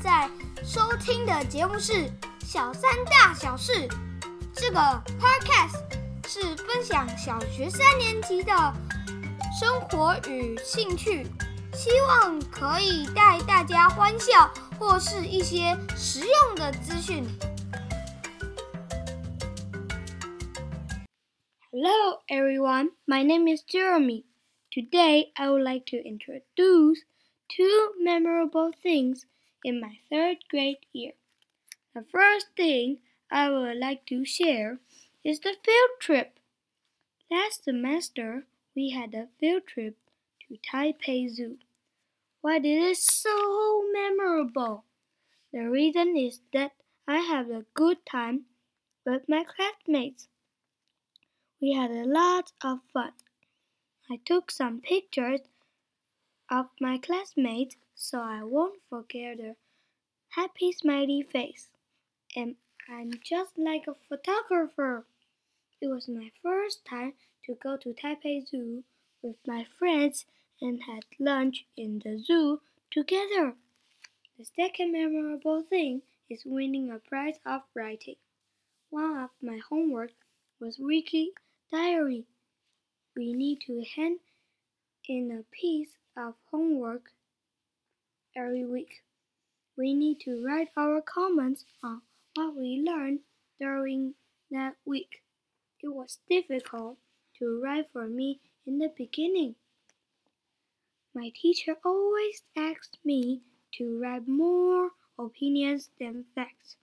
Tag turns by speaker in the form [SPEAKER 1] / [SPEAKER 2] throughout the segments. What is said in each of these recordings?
[SPEAKER 1] 在收听的节目是《小三大小事》，这个 podcast 是分享小学三年级的生活与兴趣，希望可以带大家欢笑或是一些实用的资讯。Hello everyone, my name is Jeremy. Today I would like to introduce two memorable things in my third grade year. The first thing I would like to share is the field trip. Last semester, we had a field trip to Taipei Zoo. Why did it so memorable? The reason is that I had a good time with my classmates. We had a lot of fun. I took some pictures of my classmates so I won't forget their happy smiley face. And I'm just like a photographer. It was my first time to go to Taipei Zoo with my friends and had lunch in the zoo together. The second memorable thing is winning a prize of writing. One of my homework was weekly diary. We need to hand in a piece of homework every week. We need to write our comments on what we learned during that week. It was difficult to write for me in the beginning. My teacher always asked me to write more opinions than facts.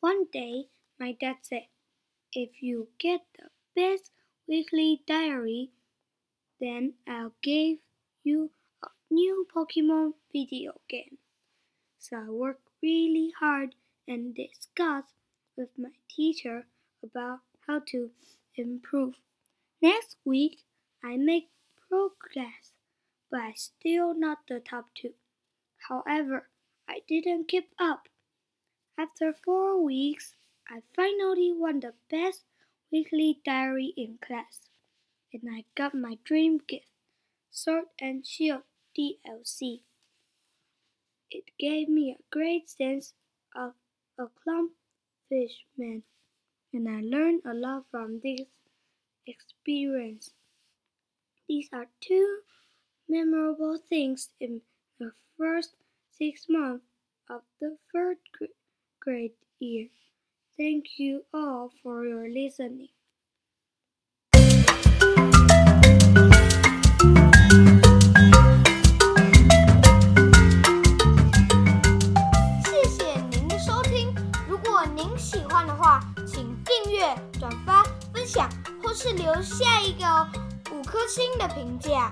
[SPEAKER 1] One day, my dad said, If you get the best weekly diary, then I'll give you new Pokemon video game. So I worked really hard and discussed with my teacher about how to improve. Next week, I make progress, but I still not the top two. However, I didn't keep up. After four weeks, I finally won the best weekly diary in class, and I got my dream gift, Sword and Shield DLC. It gave me a great sense of accomplishment, and I learned a lot from this experience. These are two memorable things in the first six months of the third grade year. Thank you all for your listening. 喜欢的话，请订阅、转发、分享，或是留下一个五颗星的评价。